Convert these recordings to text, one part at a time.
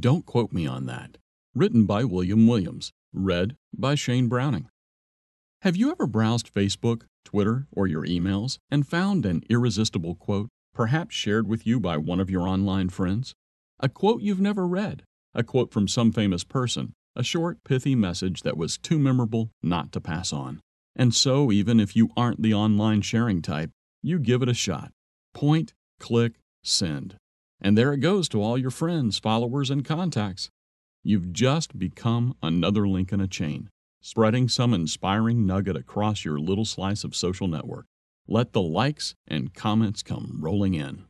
Don't quote me on that. Written by William Williams. Read by Shane Browning. Have you ever browsed Facebook, Twitter, or your emails and found an irresistible quote, perhaps shared with you by one of your online friends? A quote you've never read, a quote from some famous person, a short, pithy message that was too memorable not to pass on. And so, even if you aren't the online sharing type, you give it a shot. Point, click, send. And there it goes to all your friends, followers, and contacts. You've just become another link in a chain, spreading some inspiring nugget across your little slice of social network. Let the likes and comments come rolling in.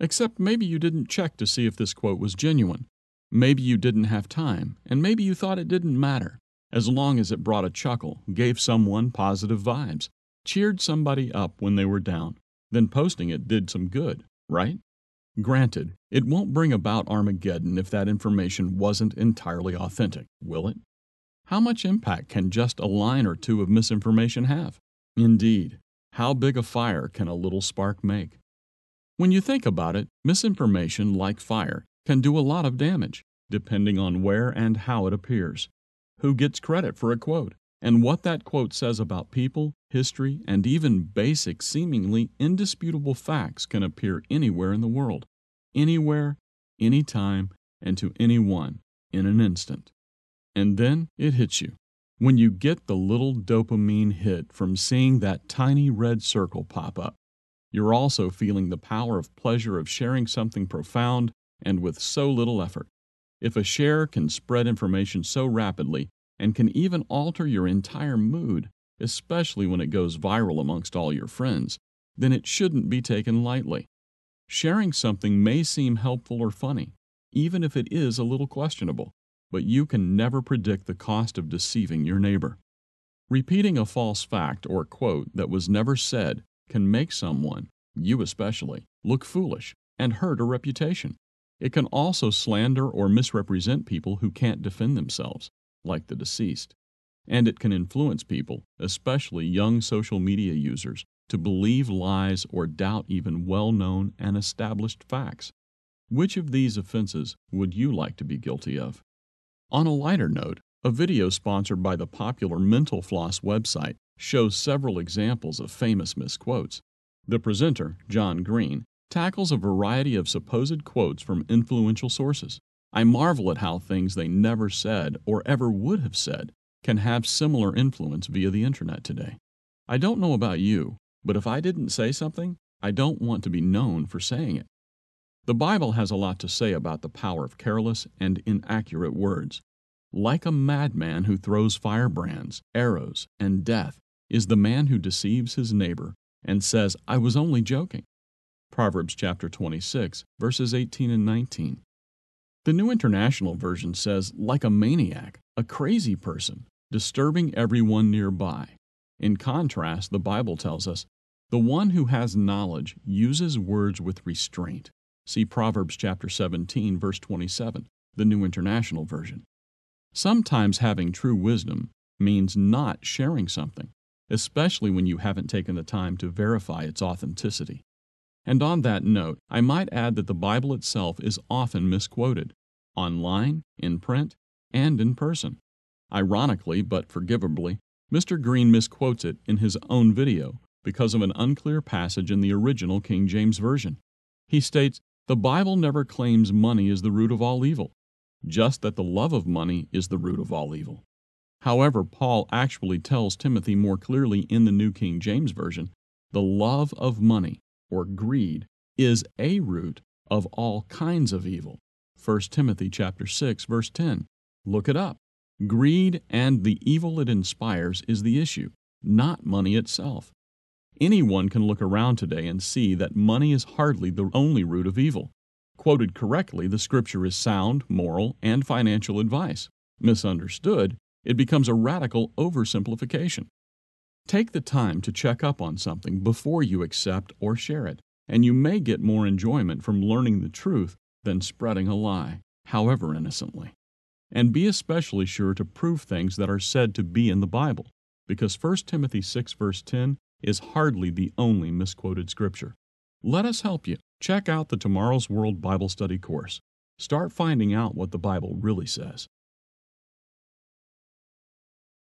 Except maybe you didn't check to see if this quote was genuine. Maybe you didn't have time, and maybe you thought it didn't matter, as long as it brought a chuckle, gave someone positive vibes, cheered somebody up when they were down, then posting it did some good, right? Granted, it won't bring about Armageddon if that information wasn't entirely authentic, will it? How much impact can just a line or two of misinformation have? Indeed, how big a fire can a little spark make? When you think about it, misinformation, like fire, can do a lot of damage, depending on where and how it appears, who gets credit for a quote, and what that quote says about people, history, and even basic, seemingly indisputable facts can appear anywhere in the world, anywhere, anytime, and to anyone in an instant. And then it hits you. When you get the little dopamine hit from seeing that tiny red circle pop up, you're also feeling the power of pleasure of sharing something profound and with so little effort. If a share can spread information so rapidly and can even alter your entire mood, especially when it goes viral amongst all your friends, then it shouldn't be taken lightly. Sharing something may seem helpful or funny, even if it is a little questionable, but you can never predict the cost of deceiving your neighbor. Repeating a false fact or quote that was never said can make someone, you especially, look foolish and hurt a reputation. It can also slander or misrepresent people who can't defend themselves, like the deceased. And it can influence people, especially young social media users, to believe lies or doubt even well known and established facts. Which of these offenses would you like to be guilty of? On a lighter note, a video sponsored by the popular Mental Floss website shows several examples of famous misquotes. The presenter, John Green, tackles a variety of supposed quotes from influential sources. I marvel at how things they never said or ever would have said can have similar influence via the internet today. I don't know about you, but if I didn't say something, I don't want to be known for saying it. The Bible has a lot to say about the power of careless and inaccurate words. Like a madman who throws firebrands, arrows, and death is the man who deceives his neighbor and says, I was only joking. Proverbs chapter 26, verses 18 and 19. The New International Version says, like a maniac, a crazy person, disturbing everyone nearby. In contrast, the Bible tells us, the one who has knowledge uses words with restraint. See Proverbs chapter 17, verse 27, the New International Version. Sometimes having true wisdom means not sharing something, especially when you haven't taken the time to verify its authenticity. And on that note, I might add that the Bible itself is often misquoted online, in print, and in person. Ironically, but forgivably, Mr. Green misquotes it in his own video because of an unclear passage in the original King James Version. He states, The Bible never claims money is the root of all evil, just that the love of money is the root of all evil. However, Paul actually tells Timothy more clearly in the New King James Version the love of money or greed is a root of all kinds of evil. 1 Timothy chapter 6 verse 10. Look it up. Greed and the evil it inspires is the issue, not money itself. Anyone can look around today and see that money is hardly the only root of evil. Quoted correctly, the scripture is sound, moral, and financial advice. Misunderstood, it becomes a radical oversimplification. Take the time to check up on something before you accept or share it, and you may get more enjoyment from learning the truth than spreading a lie, however innocently. And be especially sure to prove things that are said to be in the Bible, because 1 Timothy 6, verse 10 is hardly the only misquoted scripture. Let us help you. Check out the Tomorrow's World Bible Study course. Start finding out what the Bible really says.